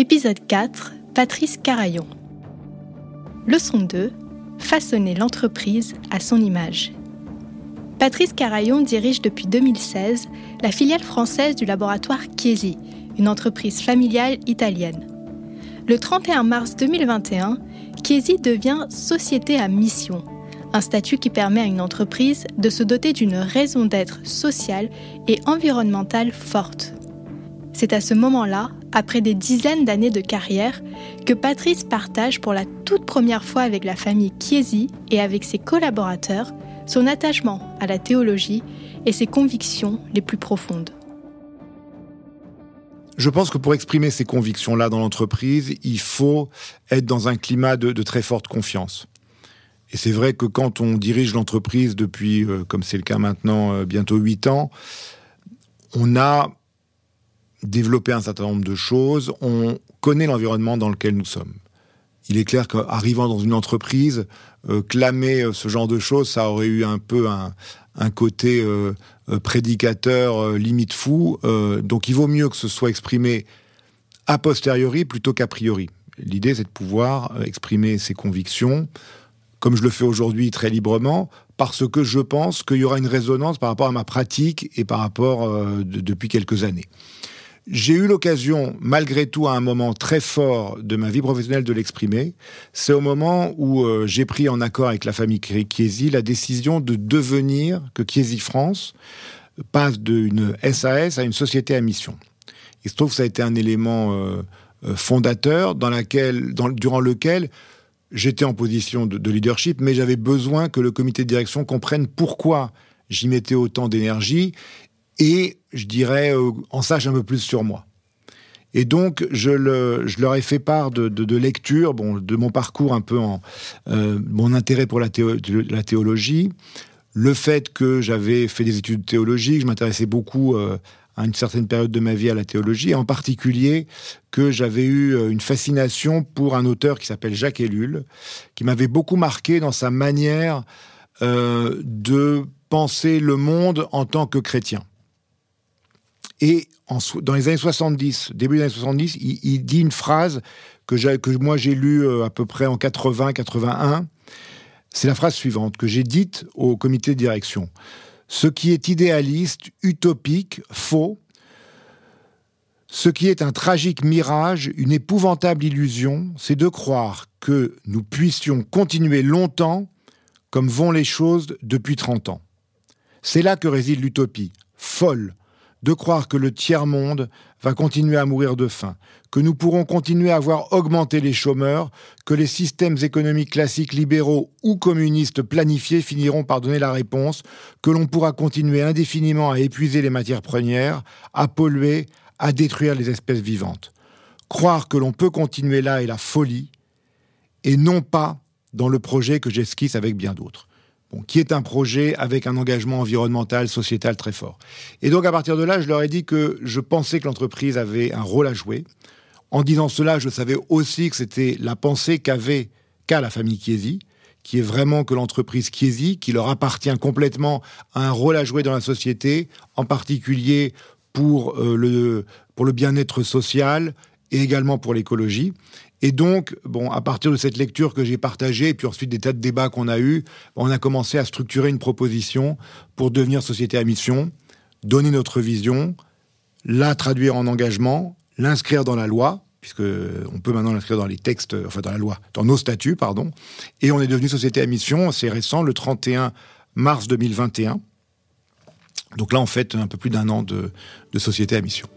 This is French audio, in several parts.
Épisode 4 Patrice Carayon. Leçon 2 Façonner l'entreprise à son image. Patrice Carayon dirige depuis 2016 la filiale française du laboratoire Chiesi, une entreprise familiale italienne. Le 31 mars 2021, Chiesi devient société à mission, un statut qui permet à une entreprise de se doter d'une raison d'être sociale et environnementale forte. C'est à ce moment-là, après des dizaines d'années de carrière, que Patrice partage pour la toute première fois avec la famille Chiesi et avec ses collaborateurs son attachement à la théologie et ses convictions les plus profondes. Je pense que pour exprimer ces convictions-là dans l'entreprise, il faut être dans un climat de, très forte confiance. Et c'est vrai que quand on dirige l'entreprise depuis, euh, comme c'est le cas maintenant, euh, bientôt huit ans, on a développer un certain nombre de choses, on connaît l'environnement dans lequel nous sommes. Il est clair qu'arrivant dans une entreprise, euh, clamer euh, ce genre de choses, ça aurait eu un peu un, côté euh, prédicateur limite fou. donc il vaut mieux que ce soit exprimé a posteriori plutôt qu'a priori. L'idée, c'est de pouvoir exprimer ses convictions, comme je le fais aujourd'hui très librement, parce que je pense qu'il y aura une résonance par rapport à ma pratique et par rapport depuis quelques années. J'ai eu l'occasion, malgré tout, à un moment très fort de ma vie professionnelle, de l'exprimer. C'est au moment où euh, j'ai pris, en accord avec la famille Chiesi, la décision de devenir, que Chiesi France passe d'une SAS à une société à mission. Il se trouve que ça a été un élément euh, euh, fondateur dans durant lequel j'étais en position de leadership, mais j'avais besoin que le comité de direction comprenne pourquoi j'y mettais autant d'énergie et, je dirais, euh, en sache un peu plus sur moi. Et donc, je, leur ai fait part de, lecture, bon, de mon parcours un peu en euh, mon intérêt pour la, théologie, le fait que j'avais fait des études théologiques, je m'intéressais beaucoup euh, à une certaine période de ma vie à la théologie, et en particulier que j'avais eu une fascination pour un auteur qui s'appelle Jacques Ellul, qui m'avait beaucoup marqué dans sa manière de penser le monde en tant que chrétien. Et dans les années 70, début des années 70, il, dit une phrase que, que moi j'ai lue euh, à peu près en 80-81. C'est la phrase suivante que j'ai dite au comité de direction. Ce qui est idéaliste, utopique, faux, ce qui est un tragique mirage, une épouvantable illusion, c'est de croire que nous puissions continuer longtemps comme vont les choses depuis 30 ans. C'est là que réside l'utopie, folle, de croire que le tiers-monde va continuer à mourir de faim, que nous pourrons continuer à voir augmenter les chômeurs, que les systèmes économiques classiques libéraux ou communistes planifiés finiront par donner la réponse, que l'on pourra continuer indéfiniment à épuiser les matières premières, à polluer, à détruire les espèces vivantes. Croire que l'on peut continuer là est la folie, et non pas dans le projet que j'esquisse avec bien d'autres qui est un projet avec un engagement environnemental, sociétal très fort. Et donc à partir de là, je leur ai dit que je pensais que l'entreprise avait un rôle à jouer. En disant cela, je savais aussi que c'était la pensée qu'avait qu'a la famille Chiesi, qui est vraiment que l'entreprise Chiesi, qui leur appartient complètement, a un rôle à jouer dans la société, en particulier pour euh, le, pour le bien-être social et également pour l'écologie. Et donc, bon, à partir de cette lecture que j'ai partagée, et puis ensuite des tas de débats qu'on a eus, on a commencé à structurer une proposition pour devenir société à mission, donner notre vision, la traduire en engagement, l'inscrire dans la loi, puisque on peut maintenant l'inscrire dans les textes, enfin dans la loi, dans nos statuts, pardon. Et on est devenu société à mission, c'est récent, le 31 mars 2021. Donc là, on fait un peu plus d'un an de, de société à mission.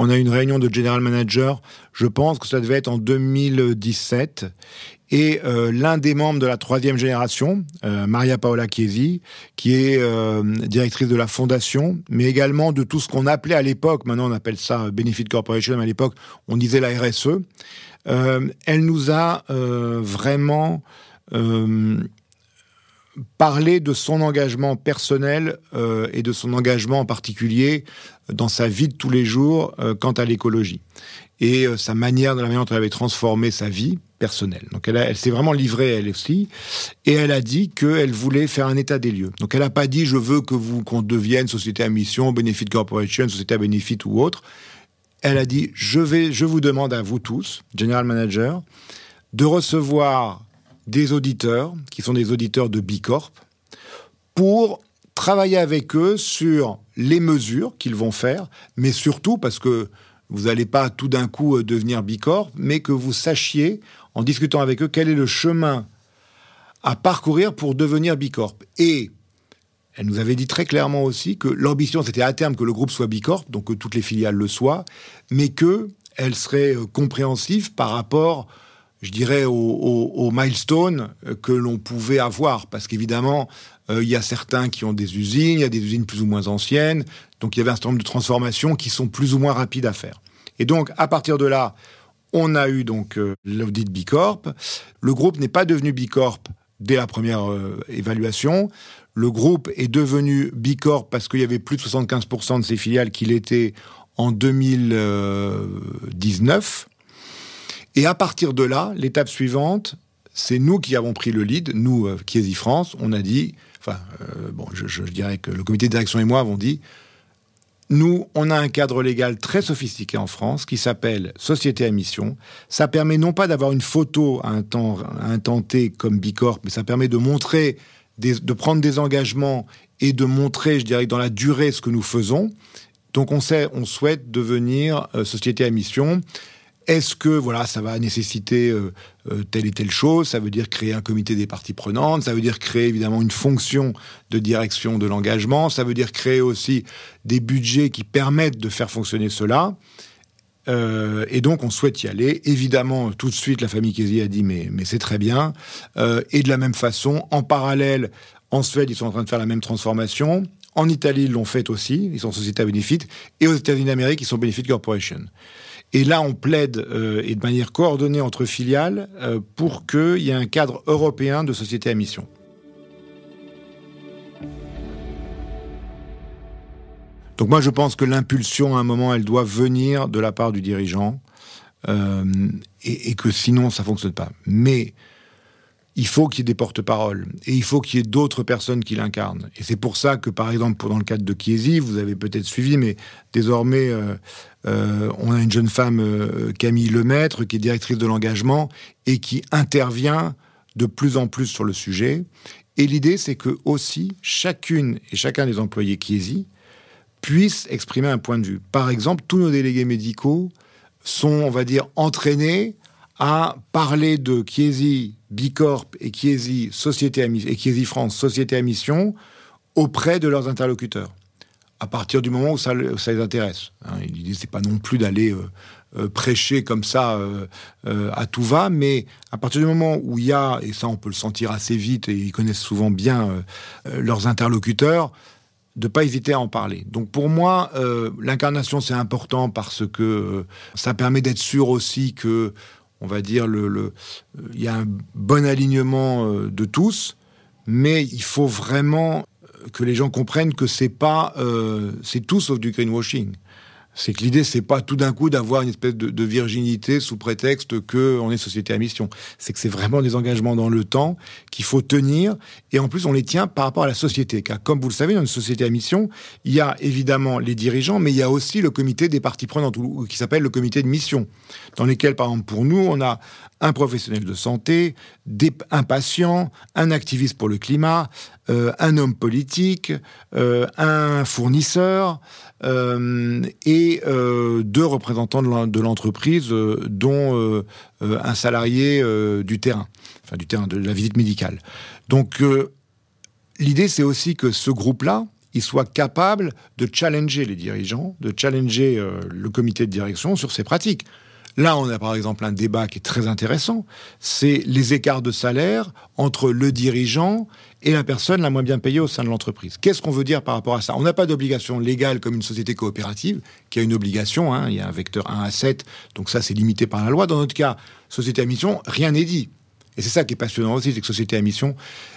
On a une réunion de general manager, je pense que ça devait être en 2017. Et euh, l'un des membres de la troisième génération, euh, Maria Paola Chiesi, qui est euh, directrice de la fondation, mais également de tout ce qu'on appelait à l'époque, maintenant on appelle ça Benefit Corporation, à l'époque on disait la RSE, elle nous a vraiment parler de son engagement personnel euh, et de son engagement en particulier dans sa vie de tous les jours euh, quant à l'écologie. Et euh, sa manière, de la manière dont elle avait transformé sa vie, personnel. Donc elle, elle s'est vraiment livrée elle aussi, et elle a dit qu'elle voulait faire un état des lieux. Donc elle n'a pas dit je veux que vous qu'on devienne société à mission, benefit corporation, société à bénéfice ou autre. Elle a dit je vais, je vous demande à vous tous, general manager, de recevoir des auditeurs qui sont des auditeurs de Bicorp pour travailler avec eux sur les mesures qu'ils vont faire, mais surtout parce que vous n'allez pas tout d'un coup euh, devenir Bicorp, mais que vous sachiez, en discutant avec eux, quel est le chemin à parcourir pour devenir Bicorp. Et elle nous avait dit très clairement aussi que l'ambition, c'était à terme que le groupe soit Bicorp, donc que toutes les filiales le soient, mais que elle serait euh, compréhensive par rapport, je dirais, aux, milestones euh, que l'on pouvait avoir. Parce qu'évidemment, il y a certains qui ont des usines, il y a des usines plus ou moins anciennes, donc il y avait un certain nombre de transformations qui sont plus ou moins rapides à faire. Et donc à partir de là, on a eu donc euh, l'audit Bicorp. Le groupe n'est pas devenu Bicorp dès la première euh, évaluation. Le groupe est devenu Bicorp parce qu'il y avait plus de 75% de ses filiales qui l'étaient en 2019. Et à partir de là, l'étape suivante, c'est nous qui avons pris le lead, nous, euh, Kiesi France, on a dit, enfin, bon, je, dirais que le comité de direction et moi avons dit, nous, on a un cadre légal très sophistiqué en France qui s'appelle Société à mission. Ça permet non pas d'avoir une photo à un temps, un temps T comme Bicorp, mais ça permet de montrer, de prendre des engagements et de montrer, je dirais, dans la durée ce que nous faisons. Donc on sait, on souhaite devenir euh, société à mission. Est-ce que voilà, ça va nécessiter euh, euh, telle et telle chose? Ça veut dire créer un comité des parties prenantes. Ça veut dire créer évidemment une fonction de direction de l'engagement. Ça veut dire créer aussi des budgets qui permettent de faire fonctionner cela. Euh, et donc, on souhaite y aller. Évidemment, tout de suite, la famille Kézi a dit mais, mais c'est très bien. et de la même façon, en parallèle, en Suède, ils sont en train de faire la même transformation. En Italie, ils l'ont fait aussi. Ils sont société à bénéfice. Et aux États-Unis d'Amérique, ils sont Benefit Corporation. Et là, on plaide, euh, et de manière coordonnée entre filiales, euh, pour qu'il y ait un cadre européen de société à mission. Donc moi, je pense que l'impulsion, à un moment, elle doit venir de la part du dirigeant, euh, et, et, que sinon, ça fonctionne pas. Mais il faut qu'il y ait des porte-paroles et il faut qu'il y ait d'autres personnes qui l'incarnent. Et c'est pour ça que, par exemple, dans le cadre de Chiesi, vous avez peut-être suivi, mais désormais, euh, euh, on a une jeune femme, euh, Camille Lemaître, qui est directrice de l'engagement et qui intervient de plus en plus sur le sujet. Et l'idée, c'est que aussi chacune et chacun des employés Chiesi puissent exprimer un point de vue. Par exemple, tous nos délégués médicaux sont, on va dire, entraînés à parler de Chiesi Bicorp et Chiesi, Société à, et Chiesi France, Société à mission, auprès de leurs interlocuteurs. À partir du moment où ça, ça les intéresse. Hein, L'idée, c'est pas non plus d'aller euh, euh, prêcher comme ça euh, à tout va, mais à partir du moment où il y a, et ça on peut le sentir assez vite, et ils connaissent souvent bien leurs interlocuteurs, de pas hésiter à en parler. Donc pour moi, l'incarnation c'est important parce que ça permet d'être sûr aussi que on va dire, le, il y a un bon alignement euh, de tous, mais il faut vraiment que les gens comprennent que c'est pas, euh, c'est tout sauf du greenwashing c'est que l'idée, c'est pas tout d'un coup d'avoir une espèce de, virginité sous prétexte que on est société à mission. C'est que c'est vraiment des engagements dans le temps qu'il faut tenir, et en plus on les tient par rapport à la société. Car comme vous le savez, dans une société à mission, il y a évidemment les dirigeants, mais il y a aussi le comité des parties prenantes, qui s'appelle le comité de mission, dans lesquels, par exemple, pour nous, on a un professionnel de santé, un patient, un activiste pour le climat, euh, un homme politique, euh, un fournisseur euh, et deux représentants de l'entreprise, dont un salarié du terrain, enfin du terrain de la visite médicale. Donc l'idée, c'est aussi que ce groupe-là, il soit capable de challenger les dirigeants, de challenger le comité de direction sur ses pratiques. Là, on a par exemple un débat qui est très intéressant, c'est les écarts de salaire entre le dirigeant et la personne la moins bien payée au sein de l'entreprise. Qu'est-ce qu'on veut dire par rapport à ça? On n'a pas d'obligation légale comme une société coopérative, qui a une obligation, hein, il y a un vecteur 1 à 7, donc ça c'est limité par la loi. Dans notre cas, société à mission, rien n'est dit. Et c'est ça qui est passionnant aussi, c'est que société à mission,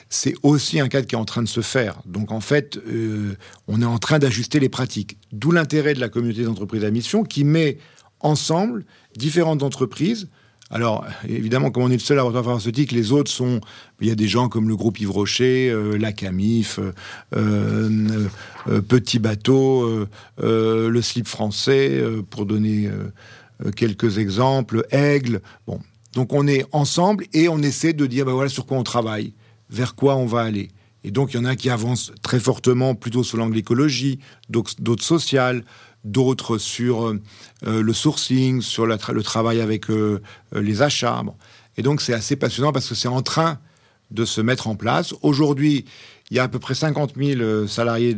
c'est aussi un cadre qui est en train de se faire. Donc en fait, euh, on est en train d'ajuster les pratiques. D'où l'intérêt de la communauté d'entreprises à mission qui met ensemble différentes entreprises Alors, évidemment, comme on est le seul laboratoire pharmaceutique, les autres sont. Il y a des gens comme le groupe Yves Rocher, euh, la Camif, euh, Petit Bateau, le Slip français, pour donner quelques exemples, Aigle. Bon. Donc, on est ensemble et on essaie de dire ben voilà sur quoi on travaille, vers quoi on va aller. Et donc, il y en a qui avancent très fortement plutôt sur l'angle écologie, d'autres sociales, d'autres sur euh, euh, le sourcing, sur le travail avec euh, les achats. Et donc c'est assez passionnant parce que c'est en train de se mettre en place. Aujourd'hui, il y a à peu près 50 000 salariés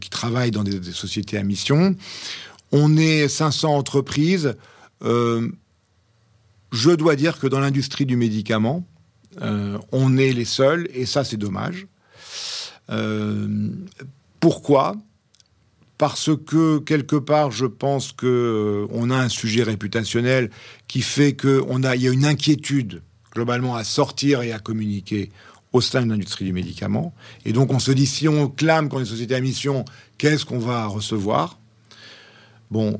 qui travaillent dans des, sociétés à mission. On est 500 entreprises. je dois dire que dans l'industrie du médicament, on est les seuls, et ça c'est dommage. pourquoi? Parce que quelque part, je pense que euh, on a un sujet réputationnel qui fait qu'on a, il y a une inquiétude globalement à sortir et à communiquer au sein de l'industrie du médicament. Et donc, on se dit, si on clame qu'on est société à mission, qu'est-ce qu'on va recevoir? Bon,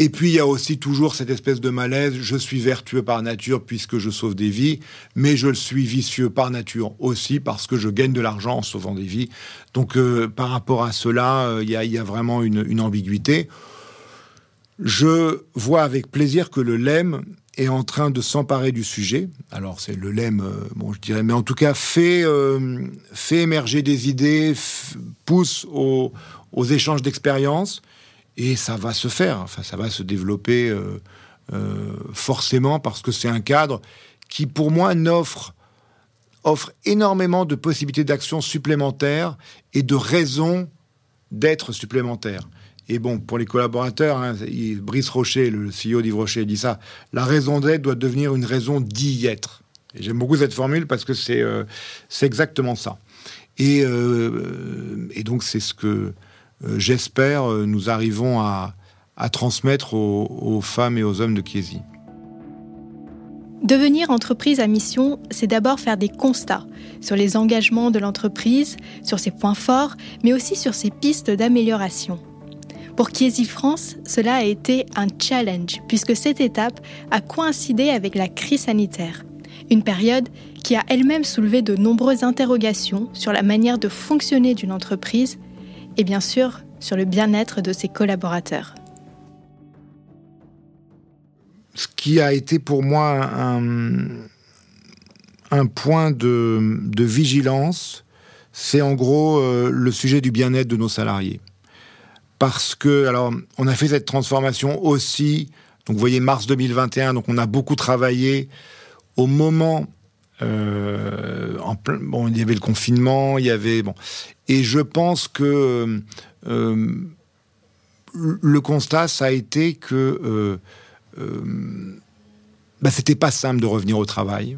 et puis il y a aussi toujours cette espèce de malaise, je suis vertueux par nature puisque je sauve des vies, mais je le suis vicieux par nature aussi parce que je gagne de l'argent en sauvant des vies. Donc euh, par rapport à cela, euh, il y, a, vraiment une, ambiguïté. Je vois avec plaisir que le LEM est en train de s'emparer du sujet. Alors c'est le LEM, euh, bon je dirais, mais en tout cas fait, émerger des idées, pousse aux, aux échanges d'expériences et ça va se faire, enfin ça va se développer euh, euh, forcément parce que c'est un cadre qui pour moi n'offre offre énormément de possibilités d'action supplémentaires et de raisons d'être supplémentaires. Et bon, pour les collaborateurs, hein, Brice Rocher, le CEO d'Yves Rocher, dit ça, la raison d'être doit devenir une raison d'y être. J'aime beaucoup cette formule parce que c'est euh, exactement ça. Et, et donc c'est ce que euh, j'espère, euh, nous arrivons à, transmettre aux, femmes et aux hommes de Kiesi. Devenir entreprise à mission, c'est d'abord faire des constats sur les engagements de l'entreprise, sur ses points forts, mais aussi sur ses pistes d'amélioration. Pour Kiesi France, cela a été un challenge, puisque cette étape a coïncidé avec la crise sanitaire, une période qui a elle-même soulevé de nombreuses interrogations sur la manière de fonctionner d'une entreprise et bien sûr sur le bien-être de ses collaborateurs. Ce qui a été pour moi un, point de, vigilance, c'est en gros euh, le sujet du bien-être de nos salariés. Parce que, alors, on a fait cette transformation aussi, donc vous voyez, mars 2021, donc on a beaucoup travaillé au moment euh, en bon, il y avait le confinement, il y avait bon, et je pense que euh, le constat ça a été que euh, bah, c'était pas simple de revenir au travail.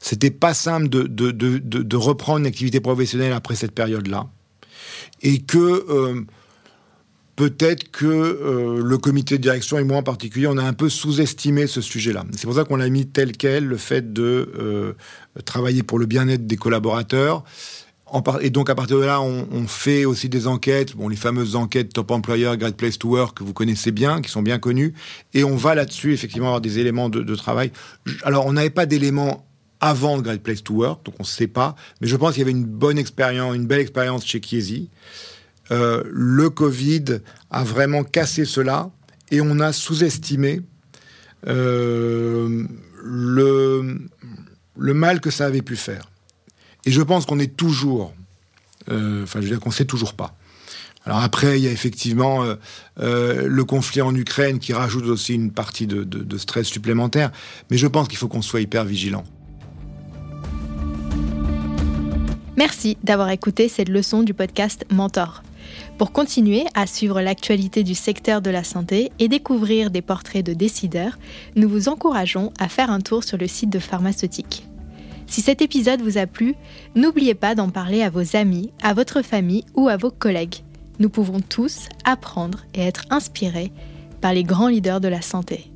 C'était pas simple de, de, de, de, reprendre une activité professionnelle après cette période-là. Et que peut-être que euh, le comité de direction et moi en particulier, on a un peu sous-estimé ce sujet-là. C'est pour ça qu'on l'a mis tel quel, le fait de euh, travailler pour le bien-être des collaborateurs. et donc à partir de là, on, fait aussi des enquêtes, bon, les fameuses enquêtes Top Employer, Great Place to Work que vous connaissez bien, qui sont bien connues, et on va là-dessus effectivement avoir des éléments de, travail. Alors on n'avait pas d'éléments avant Great Place to Work, donc on ne sait pas, mais je pense qu'il y avait une bonne expérience, une belle expérience chez Chiesi. Euh, le Covid a vraiment cassé cela et on a sous-estimé euh, le, le mal que ça avait pu faire. Et je pense qu'on est toujours, euh, enfin je veux dire qu'on sait toujours pas. Alors après, il y a effectivement le conflit en Ukraine qui rajoute aussi une partie de, de stress supplémentaire, mais je pense qu'il faut qu'on soit hyper vigilant. Merci d'avoir écouté cette leçon du podcast Mentor. Pour continuer à suivre l'actualité du secteur de la santé et découvrir des portraits de décideurs, nous vous encourageons à faire un tour sur le site de Pharmaceutique. Si cet épisode vous a plu, n'oubliez pas d'en parler à vos amis, à votre famille ou à vos collègues. Nous pouvons tous apprendre et être inspirés par les grands leaders de la santé.